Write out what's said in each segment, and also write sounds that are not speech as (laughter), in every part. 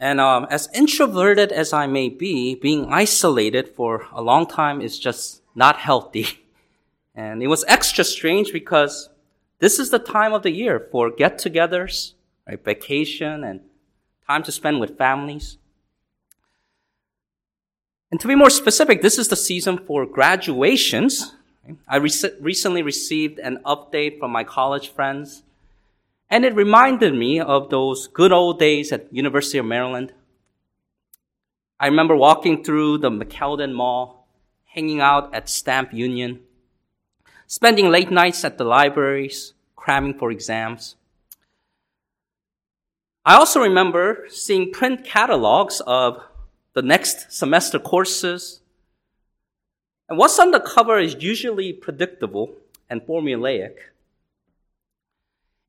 And um, as introverted as I may be, being isolated for a long time is just not healthy. (laughs) And it was extra strange because this is the time of the year for get togethers, right, vacation, and time to spend with families. And to be more specific, this is the season for graduations. I rec- recently received an update from my college friends and it reminded me of those good old days at University of Maryland. I remember walking through the McKeldin Mall, hanging out at Stamp Union, spending late nights at the libraries, cramming for exams. I also remember seeing print catalogs of the next semester courses. And what's on the cover is usually predictable and formulaic.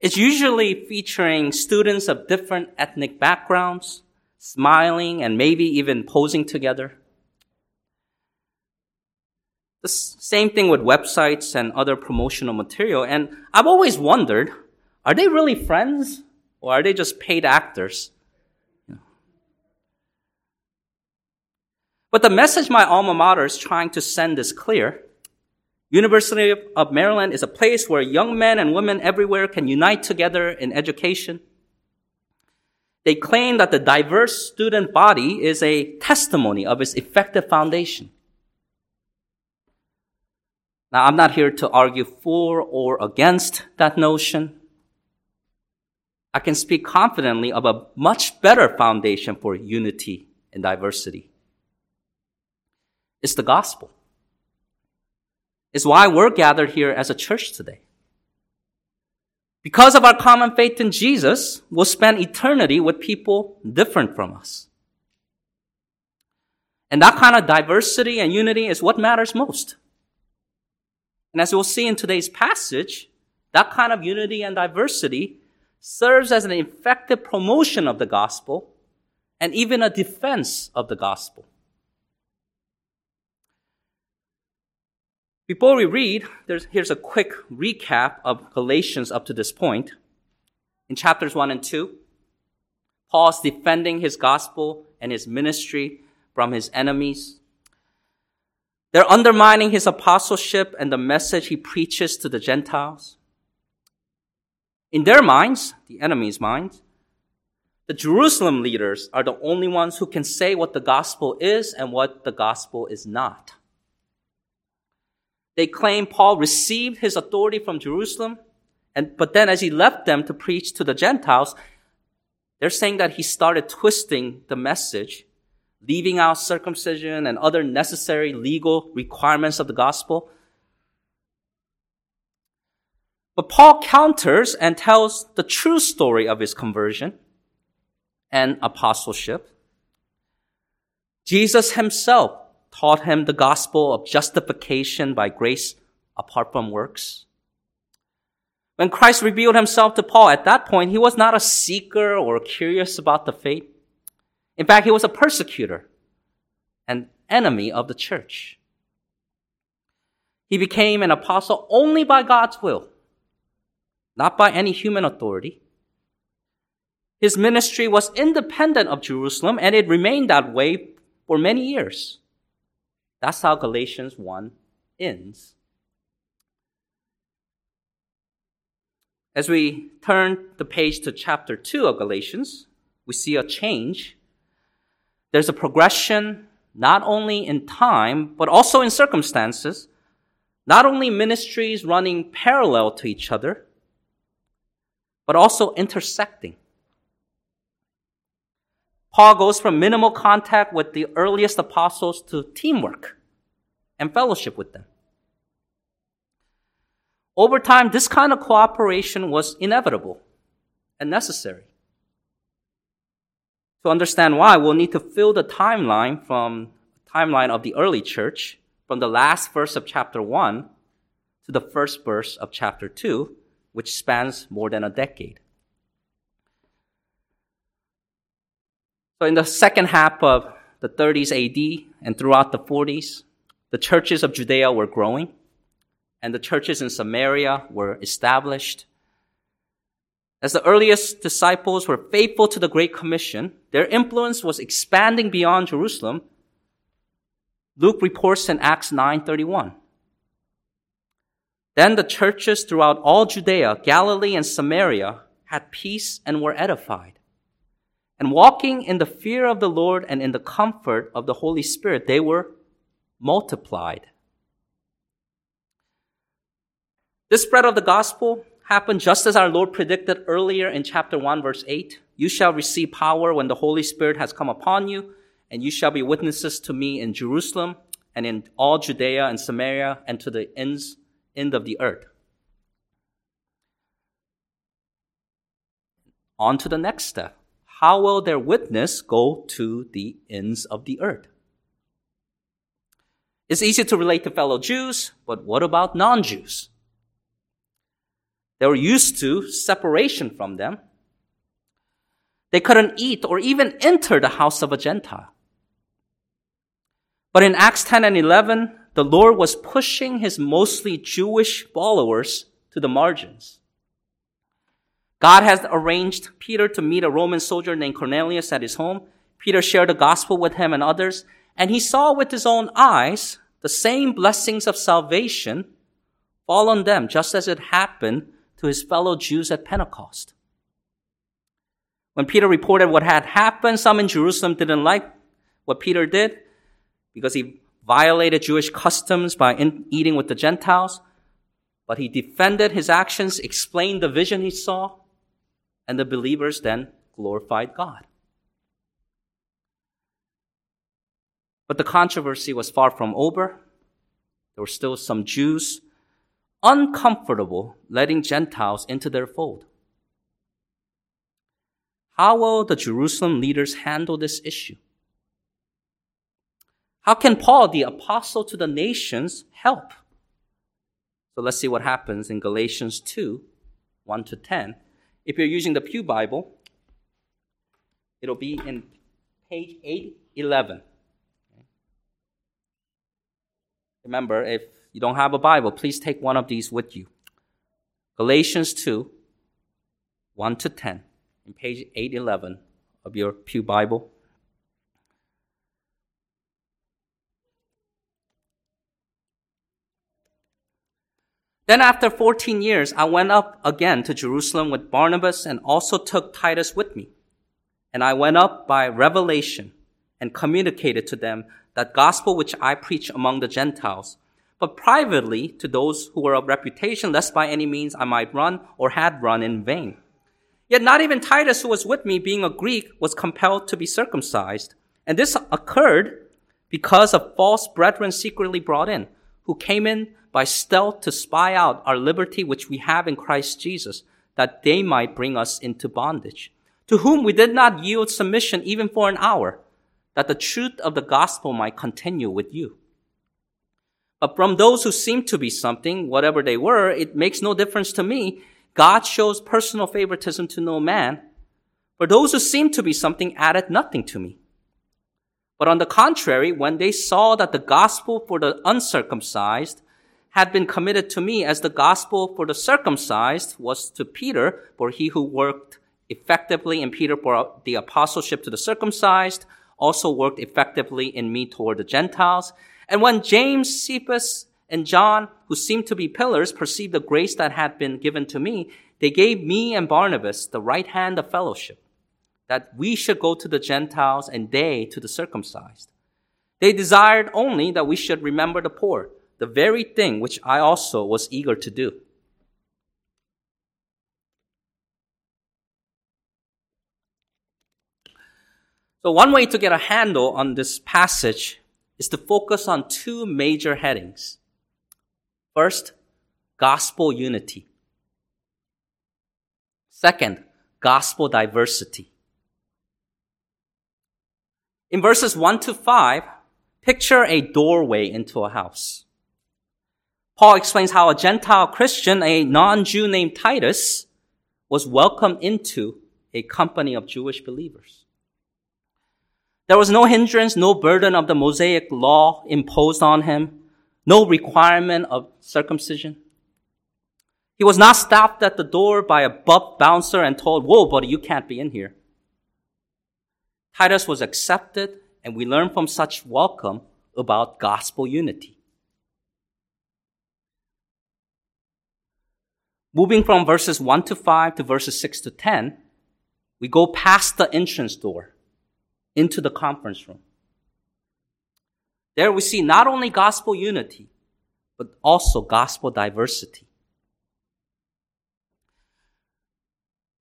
It's usually featuring students of different ethnic backgrounds, smiling and maybe even posing together. The same thing with websites and other promotional material. And I've always wondered, are they really friends or are they just paid actors? But the message my alma mater is trying to send is clear. University of Maryland is a place where young men and women everywhere can unite together in education. They claim that the diverse student body is a testimony of its effective foundation. Now, I'm not here to argue for or against that notion. I can speak confidently of a much better foundation for unity and diversity. It's the gospel is why we're gathered here as a church today. Because of our common faith in Jesus, we'll spend eternity with people different from us. And that kind of diversity and unity is what matters most. And as we'll see in today's passage, that kind of unity and diversity serves as an effective promotion of the gospel and even a defense of the gospel. Before we read, here's a quick recap of Galatians up to this point. In chapters 1 and 2, Paul's defending his gospel and his ministry from his enemies. They're undermining his apostleship and the message he preaches to the Gentiles. In their minds, the enemy's minds, the Jerusalem leaders are the only ones who can say what the gospel is and what the gospel is not. They claim Paul received his authority from Jerusalem, and, but then as he left them to preach to the Gentiles, they're saying that he started twisting the message, leaving out circumcision and other necessary legal requirements of the gospel. But Paul counters and tells the true story of his conversion and apostleship. Jesus himself taught him the gospel of justification by grace apart from works. When Christ revealed himself to Paul at that point, he was not a seeker or curious about the faith. In fact, he was a persecutor, an enemy of the church. He became an apostle only by God's will, not by any human authority. His ministry was independent of Jerusalem and it remained that way for many years. That's how Galatians 1 ends. As we turn the page to chapter 2 of Galatians, we see a change. There's a progression not only in time, but also in circumstances. Not only ministries running parallel to each other, but also intersecting. Paul goes from minimal contact with the earliest apostles to teamwork and fellowship with them. Over time, this kind of cooperation was inevitable and necessary. To understand why, we'll need to fill the timeline from timeline of the early church from the last verse of chapter 1 to the first verse of chapter 2, which spans more than a decade. So in the second half of the 30s AD and throughout the 40s, the churches of Judea were growing and the churches in Samaria were established. As the earliest disciples were faithful to the Great Commission, their influence was expanding beyond Jerusalem. Luke reports in Acts 9:31. Then the churches throughout all Judea, Galilee, and Samaria had peace and were edified. And walking in the fear of the Lord and in the comfort of the Holy Spirit, they were multiplied. This spread of the gospel happened just as our Lord predicted earlier in chapter 1, verse 8. You shall receive power when the Holy Spirit has come upon you, and you shall be witnesses to me in Jerusalem and in all Judea and Samaria and to the ends end of the earth. On to the next step. How will their witness go to the ends of the earth? It's easy to relate to fellow Jews, but what about non Jews? They were used to separation from them. They couldn't eat or even enter the house of a Gentile. But in Acts 10 and 11, the Lord was pushing his mostly Jewish followers to the margins. God has arranged Peter to meet a Roman soldier named Cornelius at his home. Peter shared the gospel with him and others, and he saw with his own eyes the same blessings of salvation fall on them, just as it happened to his fellow Jews at Pentecost. When Peter reported what had happened, some in Jerusalem didn't like what Peter did because he violated Jewish customs by in, eating with the Gentiles, but he defended his actions, explained the vision he saw, and the believers then glorified God. But the controversy was far from over. There were still some Jews uncomfortable letting Gentiles into their fold. How will the Jerusalem leaders handle this issue? How can Paul, the apostle to the nations, help? So let's see what happens in Galatians 2 1 to 10. If you're using the Pew Bible, it'll be in page 811. Remember, if you don't have a Bible, please take one of these with you. Galatians 2 1 to 10, in page 811 of your Pew Bible. Then after 14 years, I went up again to Jerusalem with Barnabas and also took Titus with me. And I went up by revelation and communicated to them that gospel which I preach among the Gentiles, but privately to those who were of reputation, lest by any means I might run or had run in vain. Yet not even Titus, who was with me, being a Greek, was compelled to be circumcised. And this occurred because of false brethren secretly brought in, who came in by stealth to spy out our liberty which we have in Christ Jesus, that they might bring us into bondage, to whom we did not yield submission even for an hour, that the truth of the gospel might continue with you. But from those who seem to be something, whatever they were, it makes no difference to me. God shows personal favoritism to no man. For those who seemed to be something added nothing to me. But on the contrary, when they saw that the gospel for the uncircumcised had been committed to me as the gospel for the circumcised was to Peter, for he who worked effectively in Peter for the apostleship to the circumcised also worked effectively in me toward the Gentiles. And when James, Cephas, and John, who seemed to be pillars, perceived the grace that had been given to me, they gave me and Barnabas the right hand of fellowship, that we should go to the Gentiles and they to the circumcised. They desired only that we should remember the poor the very thing which I also was eager to do. So, one way to get a handle on this passage is to focus on two major headings. First, gospel unity. Second, gospel diversity. In verses 1 to 5, picture a doorway into a house. Paul explains how a Gentile Christian, a non-Jew named Titus, was welcomed into a company of Jewish believers. There was no hindrance, no burden of the Mosaic law imposed on him, no requirement of circumcision. He was not stopped at the door by a buff bouncer and told, whoa, buddy, you can't be in here. Titus was accepted, and we learn from such welcome about gospel unity. Moving from verses 1 to 5 to verses 6 to 10, we go past the entrance door into the conference room. There we see not only gospel unity, but also gospel diversity.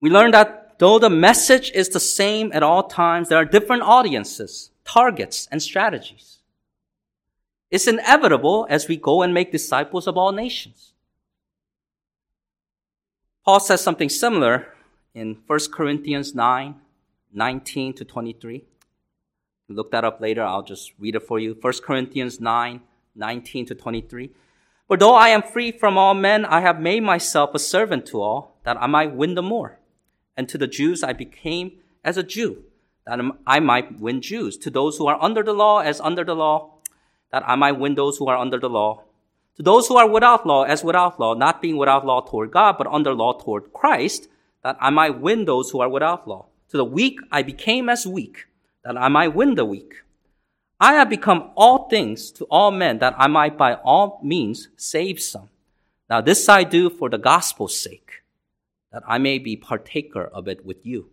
We learn that though the message is the same at all times, there are different audiences, targets, and strategies. It's inevitable as we go and make disciples of all nations. Paul says something similar in 1 Corinthians 9, 19 to 23. Look that up later. I'll just read it for you. 1 Corinthians 9, 19 to 23. For though I am free from all men, I have made myself a servant to all, that I might win the more. And to the Jews I became as a Jew, that I might win Jews. To those who are under the law, as under the law, that I might win those who are under the law. To those who are without law, as without law, not being without law toward God, but under law toward Christ, that I might win those who are without law. To the weak I became as weak that I might win the weak. I have become all things to all men that I might by all means save some. Now this I do for the gospel's sake, that I may be partaker of it with you.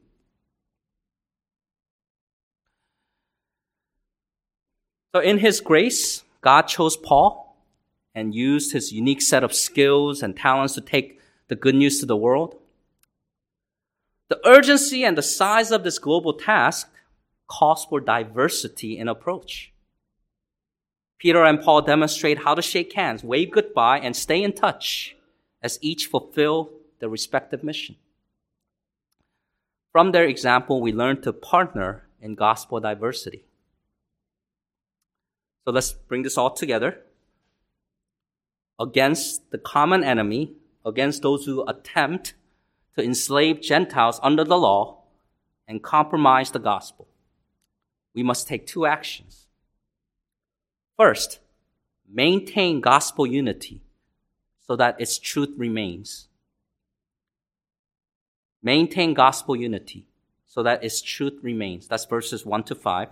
So in his grace, God chose Paul and used his unique set of skills and talents to take the good news to the world. The urgency and the size of this global task calls for diversity in approach. Peter and Paul demonstrate how to shake hands, wave goodbye, and stay in touch as each fulfill their respective mission. From their example, we learn to partner in gospel diversity. So let's bring this all together. Against the common enemy, against those who attempt to enslave Gentiles under the law and compromise the gospel we must take two actions. First, maintain gospel unity so that its truth remains. Maintain gospel unity so that its truth remains. That's verses 1 to 5.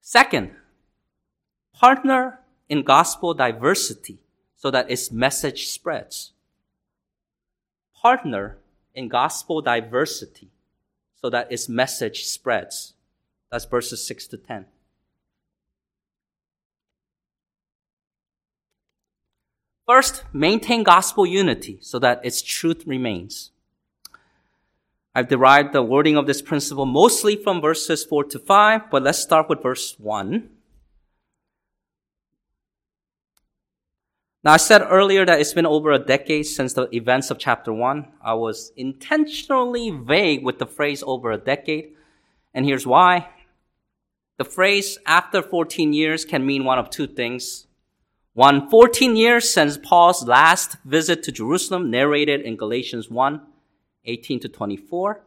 Second, partner in gospel diversity so that its message spreads. Partner in gospel diversity so that its message spreads. That's verses 6 to 10. First, maintain gospel unity so that its truth remains. I've derived the wording of this principle mostly from verses 4 to 5, but let's start with verse 1. Now, I said earlier that it's been over a decade since the events of chapter 1. I was intentionally vague with the phrase over a decade, and here's why. The phrase after 14 years can mean one of two things. One, 14 years since Paul's last visit to Jerusalem, narrated in Galatians 1, 18 to 24.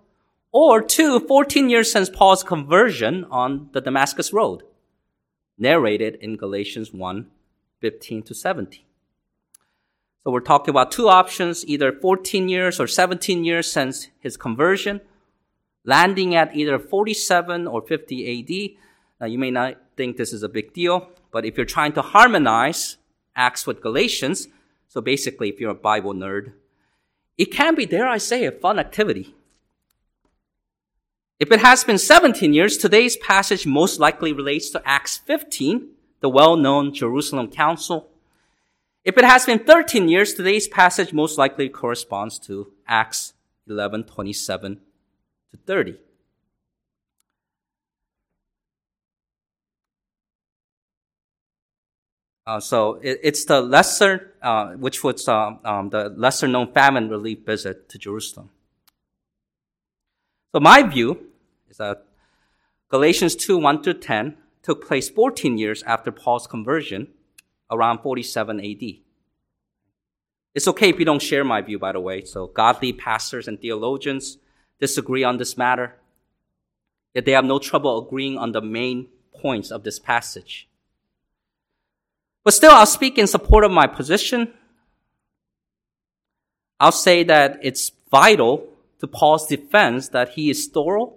Or two, 14 years since Paul's conversion on the Damascus Road, narrated in Galatians 1, 15 to 17. So we're talking about two options, either 14 years or 17 years since his conversion, landing at either 47 or 50 AD. Now you may not think this is a big deal, but if you're trying to harmonize Acts with Galatians, so basically if you're a Bible nerd, it can be, dare I say, a fun activity. If it has been 17 years, today's passage most likely relates to Acts 15, the well-known Jerusalem Council, if it has been 13 years, today's passage most likely corresponds to Acts 11, 27 to 30. Uh, so it, it's the lesser, uh, which was uh, um, the lesser known famine relief visit to Jerusalem. So my view is that Galatians 2, 1 through 10 took place 14 years after Paul's conversion around 47 AD. It's okay if you don't share my view, by the way. So godly pastors and theologians disagree on this matter. Yet they have no trouble agreeing on the main points of this passage. But still, I'll speak in support of my position. I'll say that it's vital to Paul's defense that he is thorough.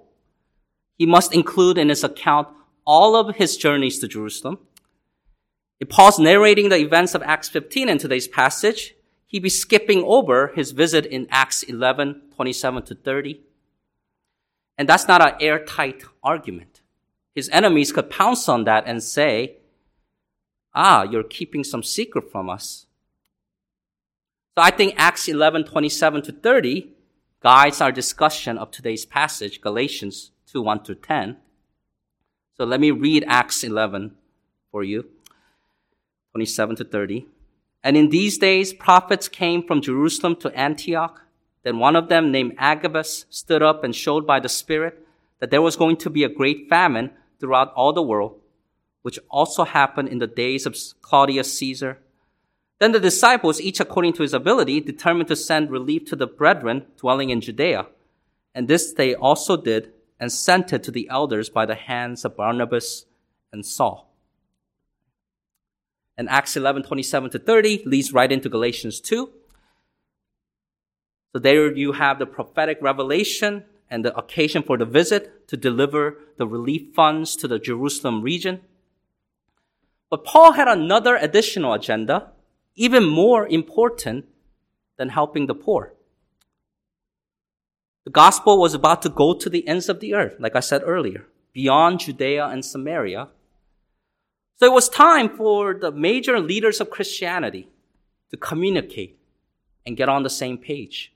He must include in his account all of his journeys to Jerusalem. Paul's narrating the events of Acts 15 in today's passage, he'd be skipping over his visit in Acts 11, 27 to 30. And that's not an airtight argument. His enemies could pounce on that and say, ah, you're keeping some secret from us. So I think Acts 11, 27 to 30 guides our discussion of today's passage, Galatians 2, 1 to 10. So let me read Acts 11 for you, 27 to 30. And in these days, prophets came from Jerusalem to Antioch. Then one of them, named Agabus, stood up and showed by the Spirit that there was going to be a great famine throughout all the world, which also happened in the days of Claudius Caesar. Then the disciples, each according to his ability, determined to send relief to the brethren dwelling in Judea. And this they also did and sent it to the elders by the hands of Barnabas and Saul. And Acts 11, 27 to 30 leads right into Galatians 2. So there you have the prophetic revelation and the occasion for the visit to deliver the relief funds to the Jerusalem region. But Paul had another additional agenda, even more important than helping the poor. The gospel was about to go to the ends of the earth, like I said earlier, beyond Judea and Samaria. So it was time for the major leaders of Christianity to communicate and get on the same page.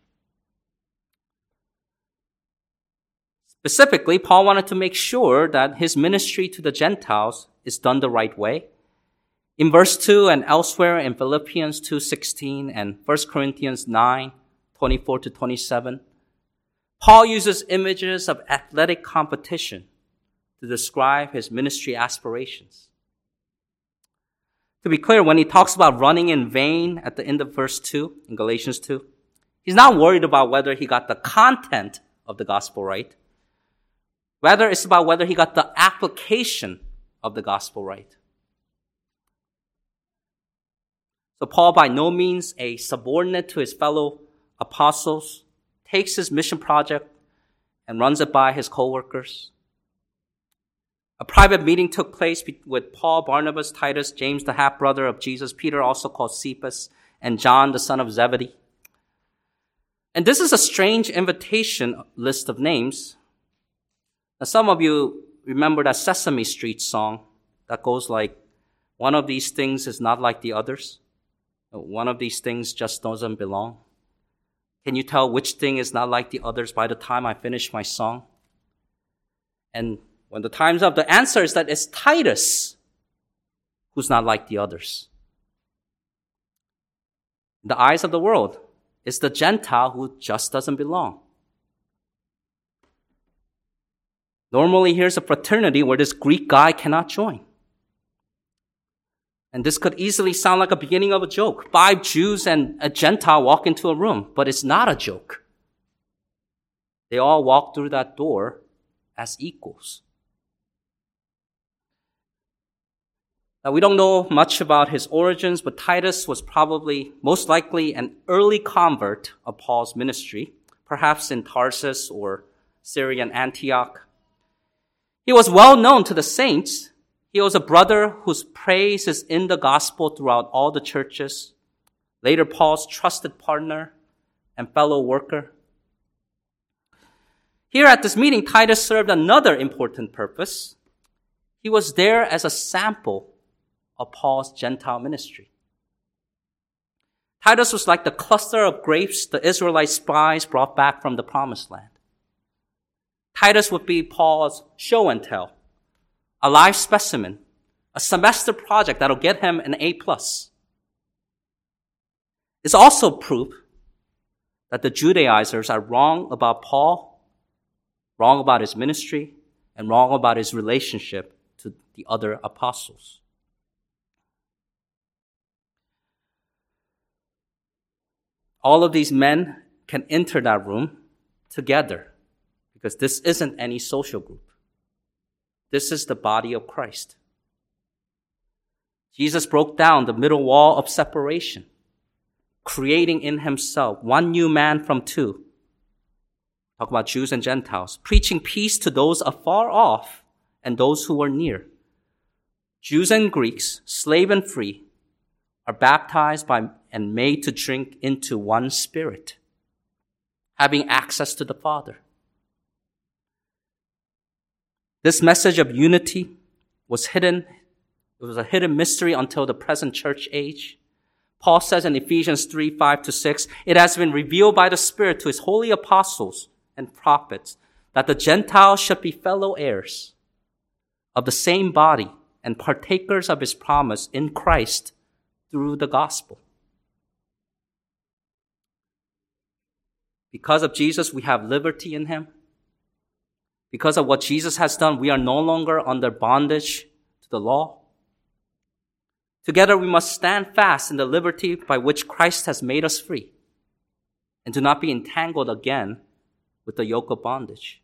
Specifically, Paul wanted to make sure that his ministry to the Gentiles is done the right way. In verse 2 and elsewhere in Philippians 2:16 and 1 Corinthians 9:24 to 27, Paul uses images of athletic competition to describe his ministry aspirations. To be clear, when he talks about running in vain at the end of verse 2 in Galatians 2, he's not worried about whether he got the content of the gospel right. Rather, it's about whether he got the application of the gospel right. So Paul, by no means a subordinate to his fellow apostles, takes his mission project and runs it by his co-workers. A private meeting took place with Paul, Barnabas, Titus, James, the half brother of Jesus, Peter, also called Cephas, and John, the son of Zebedee. And this is a strange invitation list of names. Now, some of you remember that Sesame Street song that goes like, one of these things is not like the others. One of these things just doesn't belong. Can you tell which thing is not like the others by the time I finish my song? And when the time's up, the answer is that it's Titus who's not like the others. In the eyes of the world, it's the Gentile who just doesn't belong. Normally, here's a fraternity where this Greek guy cannot join. And this could easily sound like a beginning of a joke. Five Jews and a Gentile walk into a room, but it's not a joke. They all walk through that door as equals. Now, we don't know much about his origins, but Titus was probably most likely an early convert of Paul's ministry, perhaps in Tarsus or Syrian Antioch. He was well known to the saints he was a brother whose praise is in the gospel throughout all the churches. Later, Paul's trusted partner and fellow worker. Here at this meeting, Titus served another important purpose. He was there as a sample of Paul's Gentile ministry. Titus was like the cluster of grapes the Israelite spies brought back from the promised land. Titus would be Paul's show and tell a live specimen, a semester project that'll get him an A plus. It's also proof that the Judaizers are wrong about Paul, wrong about his ministry, and wrong about his relationship to the other apostles. All of these men can enter that room together because this isn't any social group. This is the body of Christ. Jesus broke down the middle wall of separation, creating in himself one new man from two. Talk about Jews and Gentiles, preaching peace to those afar off and those who are near. Jews and Greeks, slave and free, are baptized by and made to drink into one spirit, having access to the Father. This message of unity was hidden. It was a hidden mystery until the present church age. Paul says in Ephesians 3, 5 to 6, it has been revealed by the Spirit to his holy apostles and prophets that the Gentiles should be fellow heirs of the same body and partakers of his promise in Christ through the gospel. Because of Jesus, we have liberty in him. Because of what Jesus has done, we are no longer under bondage to the law. Together we must stand fast in the liberty by which Christ has made us free and do not be entangled again with the yoke of bondage.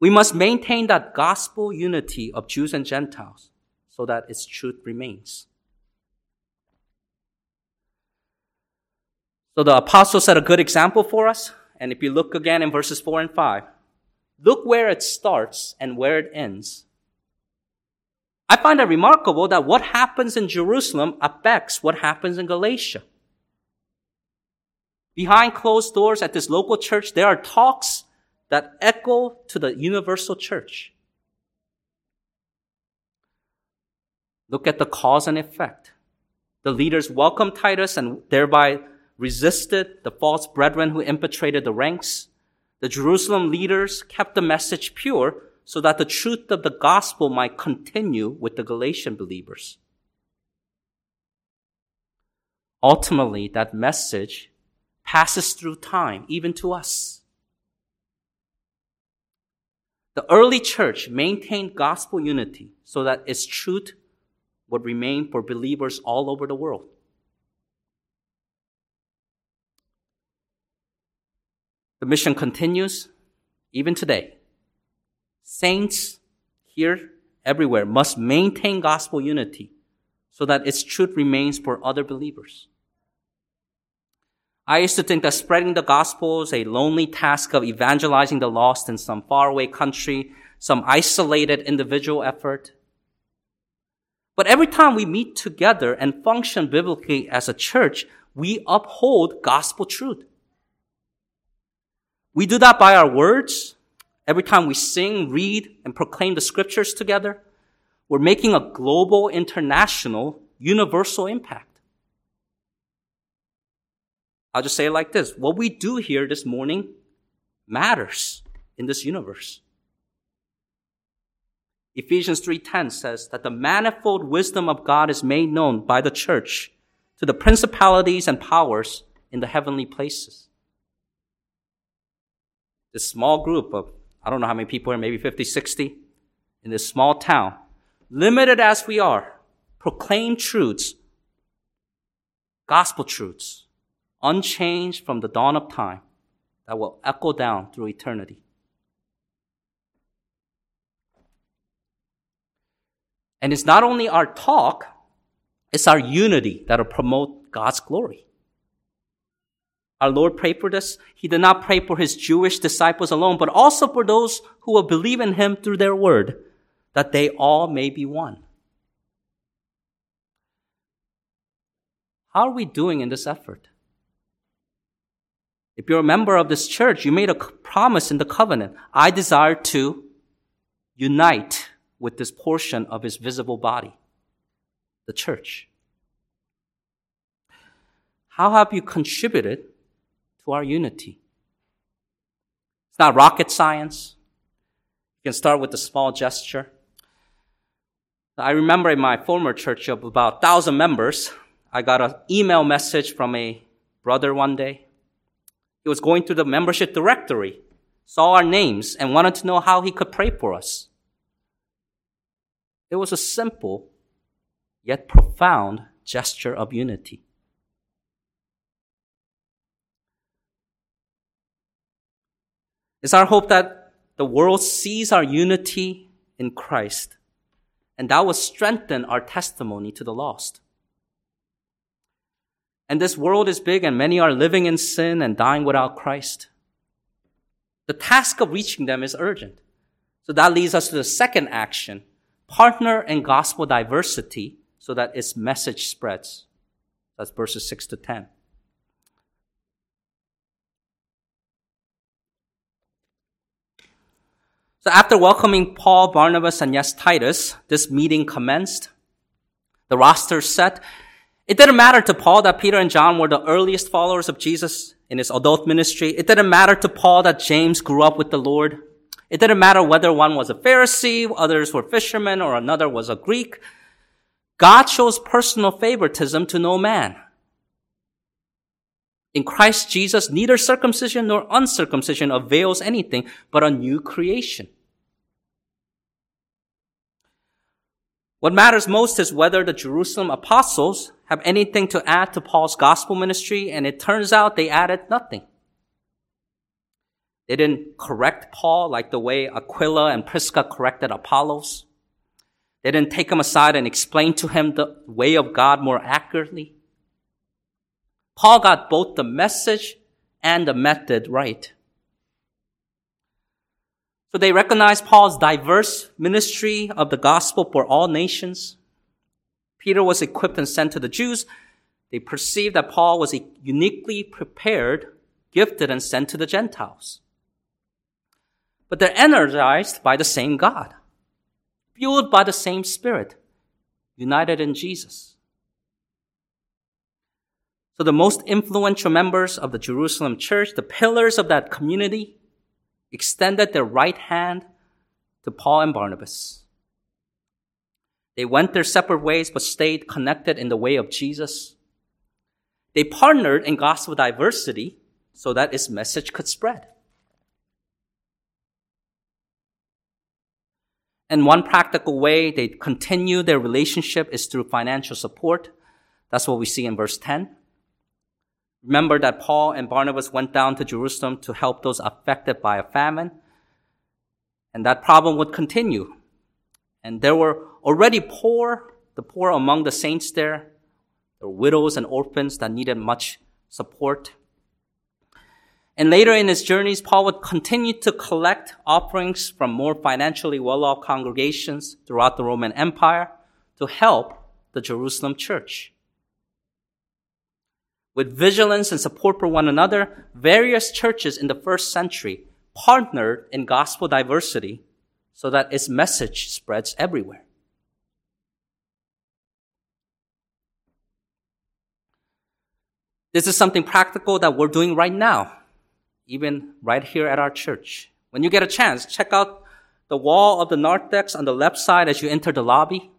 We must maintain that gospel unity of Jews and Gentiles so that its truth remains. So the apostle set a good example for us. And if you look again in verses 4 and 5, look where it starts and where it ends. I find it remarkable that what happens in Jerusalem affects what happens in Galatia. Behind closed doors at this local church, there are talks that echo to the universal church. Look at the cause and effect. The leaders welcome Titus and thereby resisted the false brethren who infiltrated the ranks. The Jerusalem leaders kept the message pure so that the truth of the gospel might continue with the Galatian believers. Ultimately, that message passes through time, even to us. The early church maintained gospel unity so that its truth would remain for believers all over the world. The mission continues even today. Saints here, everywhere, must maintain gospel unity so that its truth remains for other believers. I used to think that spreading the gospel is a lonely task of evangelizing the lost in some faraway country, some isolated individual effort. But every time we meet together and function biblically as a church, we uphold gospel truth. We do that by our words. Every time we sing, read, and proclaim the scriptures together, we're making a global, international, universal impact. I'll just say it like this. What we do here this morning matters in this universe. Ephesians 3:10 says that the manifold wisdom of God is made known by the church to the principalities and powers in the heavenly places this small group of, I don't know how many people are, maybe 50, 60, in this small town, limited as we are, proclaim truths, gospel truths, unchanged from the dawn of time, that will echo down through eternity. And it's not only our talk, it's our unity that'll promote God's glory. Our Lord prayed for this. He did not pray for his Jewish disciples alone, but also for those who will believe in him through their word, that they all may be one. How are we doing in this effort? If you're a member of this church, you made a promise in the covenant. I desire to unite with this portion of his visible body, the church. How have you contributed to our unity. It's not rocket science. You can start with a small gesture. I remember in my former church of about 1,000 members, I got an email message from a brother one day. He was going through the membership directory, saw our names, and wanted to know how he could pray for us. It was a simple yet profound gesture of unity. It's our hope that the world sees our unity in Christ, and that will strengthen our testimony to the lost. And this world is big and many are living in sin and dying without Christ. The task of reaching them is urgent. So that leads us to the second action. Partner in gospel diversity so that its message spreads. That's verses 6 to 10. So after welcoming Paul, Barnabas, and yes, Titus, this meeting commenced. The roster set. It didn't matter to Paul that Peter and John were the earliest followers of Jesus in his adult ministry. It didn't matter to Paul that James grew up with the Lord. It didn't matter whether one was a Pharisee, others were fishermen, or another was a Greek. God shows personal favoritism to no man. In Christ Jesus, neither circumcision nor uncircumcision avails anything but a new creation. What matters most is whether the Jerusalem apostles have anything to add to Paul's gospel ministry, and it turns out they added nothing. They didn't correct Paul like the way Aquila and Prisca corrected Apollos. They didn't take him aside and explain to him the way of God more accurately. Paul got both the message and the method right. So they recognized Paul's diverse ministry of the gospel for all nations. Peter was equipped and sent to the Jews. They perceived that Paul was uniquely prepared, gifted, and sent to the Gentiles. But they're energized by the same God, fueled by the same Spirit, united in Jesus. So the most influential members of the Jerusalem church, the pillars of that community, extended their right hand to Paul and Barnabas. They went their separate ways but stayed connected in the way of Jesus. They partnered in gospel diversity so that its message could spread. And one practical way they continue their relationship is through financial support. That's what we see in verse 10. Remember that Paul and Barnabas went down to Jerusalem to help those affected by a famine. And that problem would continue. And there were already poor, the poor among the saints there. There were widows and orphans that needed much support. And later in his journeys, Paul would continue to collect offerings from more financially well-off congregations throughout the Roman Empire to help the Jerusalem church. With vigilance and support for one another, various churches in the first century partnered in gospel diversity so that its message spreads everywhere. This is something practical that we're doing right now, even right here at our church. When you get a chance, check out the wall of the narthex on the left side as you enter the lobby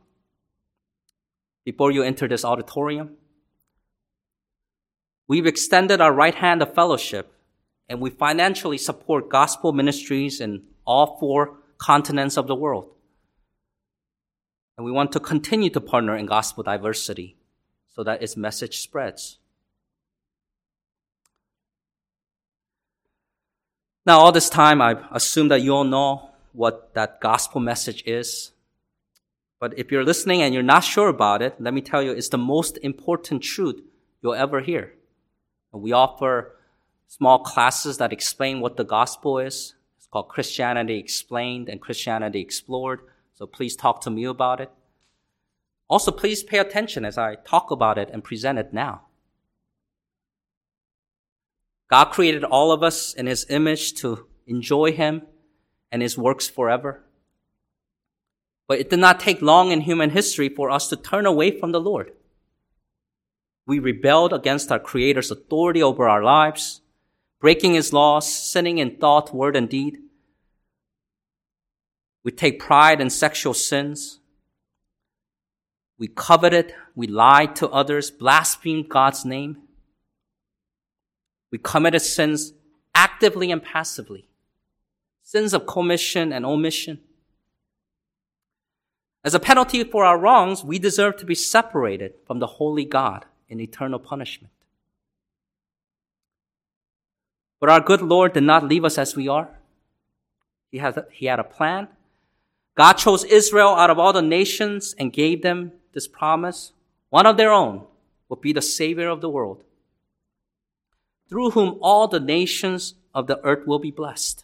before you enter this auditorium. We've extended our right hand of fellowship and we financially support gospel ministries in all four continents of the world. And we want to continue to partner in gospel diversity so that its message spreads. Now, all this time, I assume that you all know what that gospel message is. But if you're listening and you're not sure about it, let me tell you, it's the most important truth you'll ever hear. We offer small classes that explain what the gospel is. It's called Christianity Explained and Christianity Explored. So please talk to me about it. Also, please pay attention as I talk about it and present it now. God created all of us in His image to enjoy Him and His works forever. But it did not take long in human history for us to turn away from the Lord. We rebelled against our Creator's authority over our lives, breaking His laws, sinning in thought, word, and deed. We take pride in sexual sins. We coveted, we lied to others, blasphemed God's name. We committed sins actively and passively, sins of commission and omission. As a penalty for our wrongs, we deserve to be separated from the holy God in eternal punishment. But our good Lord did not leave us as we are. He had, a, he had a plan. God chose Israel out of all the nations and gave them this promise. One of their own will be the Savior of the world, through whom all the nations of the earth will be blessed.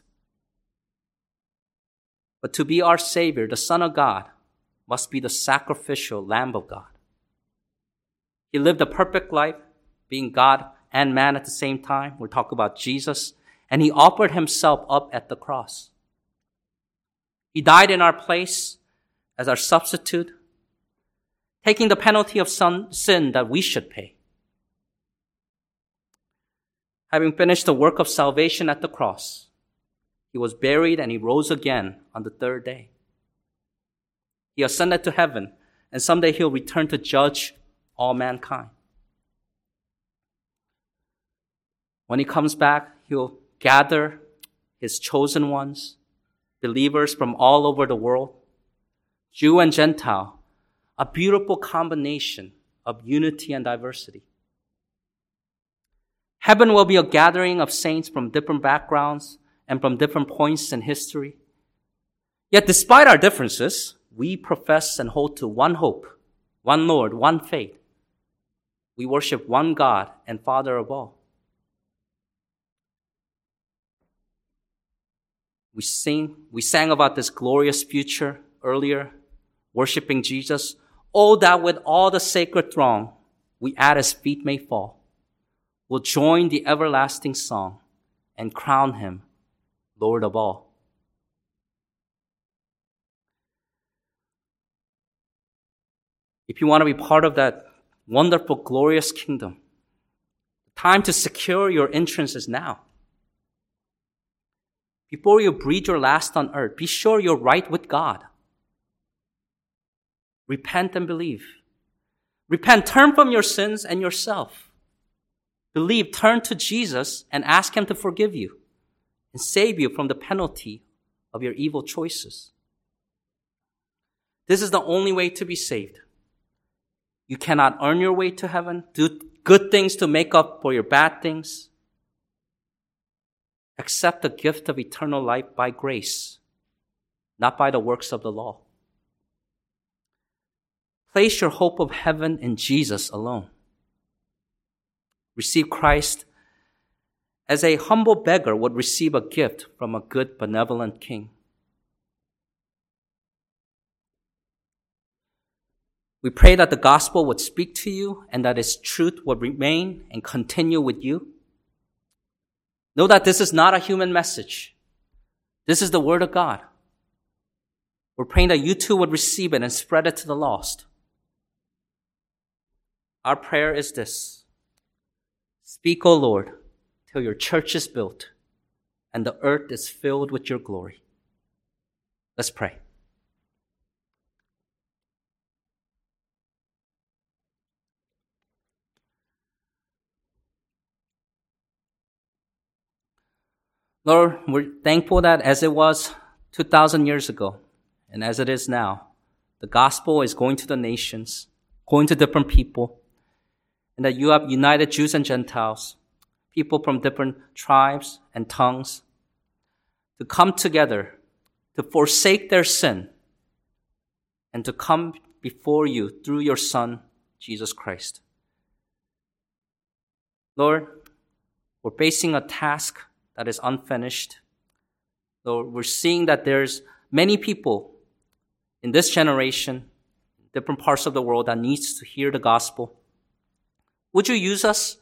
But to be our Savior, the Son of God, must be the sacrificial Lamb of God. He lived a perfect life, being God and man at the same time. We're talking about Jesus. And he offered himself up at the cross. He died in our place as our substitute, taking the penalty of sin that we should pay. Having finished the work of salvation at the cross, he was buried and he rose again on the third day. He ascended to heaven, and someday he'll return to judge all mankind. When he comes back, he'll gather his chosen ones, believers from all over the world, Jew and Gentile, a beautiful combination of unity and diversity. Heaven will be a gathering of saints from different backgrounds and from different points in history. Yet despite our differences, we profess and hold to one hope, one Lord, one faith. We worship one God and Father of all. We sing, we sang about this glorious future earlier, worshiping Jesus. Oh, that with all the sacred throng, we at his feet may fall. We'll join the everlasting song and crown him Lord of all. If you want to be part of that wonderful, glorious kingdom, time to secure your entrance is now. Before you breathe your last on earth, be sure you're right with God. Repent and believe. Repent, turn from your sins and yourself. Believe, turn to Jesus and ask Him to forgive you and save you from the penalty of your evil choices. This is the only way to be saved. You cannot earn your way to heaven, do good things to make up for your bad things. Accept the gift of eternal life by grace, not by the works of the law. Place your hope of heaven in Jesus alone. Receive Christ as a humble beggar would receive a gift from a good, benevolent king. We pray that the gospel would speak to you and that its truth would remain and continue with you. Know that this is not a human message. This is the word of God. We're praying that you too would receive it and spread it to the lost. Our prayer is this. Speak, O Lord till your church is built and the earth is filled with your glory. Let's pray. Lord, we're thankful that as it was 2,000 years ago and as it is now, the gospel is going to the nations, going to different people, and that you have united Jews and Gentiles people from different tribes and tongues to come together to forsake their sin and to come before you through your Son, Jesus Christ. Lord, we're facing a task that is unfinished. Lord, we're seeing that there's many people in this generation, different parts of the world that needs to hear the gospel. Would you use us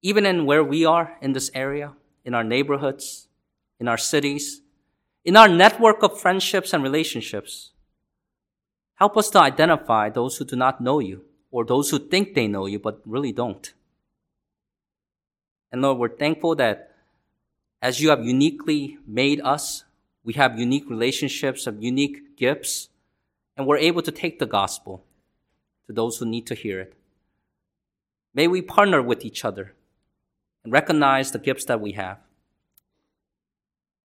even in where we are in this area, in our neighborhoods, in our cities, in our network of friendships and relationships. Help us to identify those who do not know you or those who think they know you but really don't. And Lord, we're thankful that as you have uniquely made us, we have unique relationships, have unique gifts, and we're able to take the gospel to those who need to hear it. May we partner with each other and recognize the gifts that we have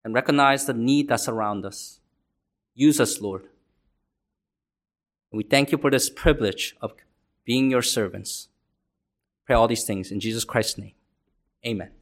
and recognize the need that's around us. Use us, Lord. And we thank you for this privilege of being your servants. Pray all these things in Jesus Christ's name. Amen.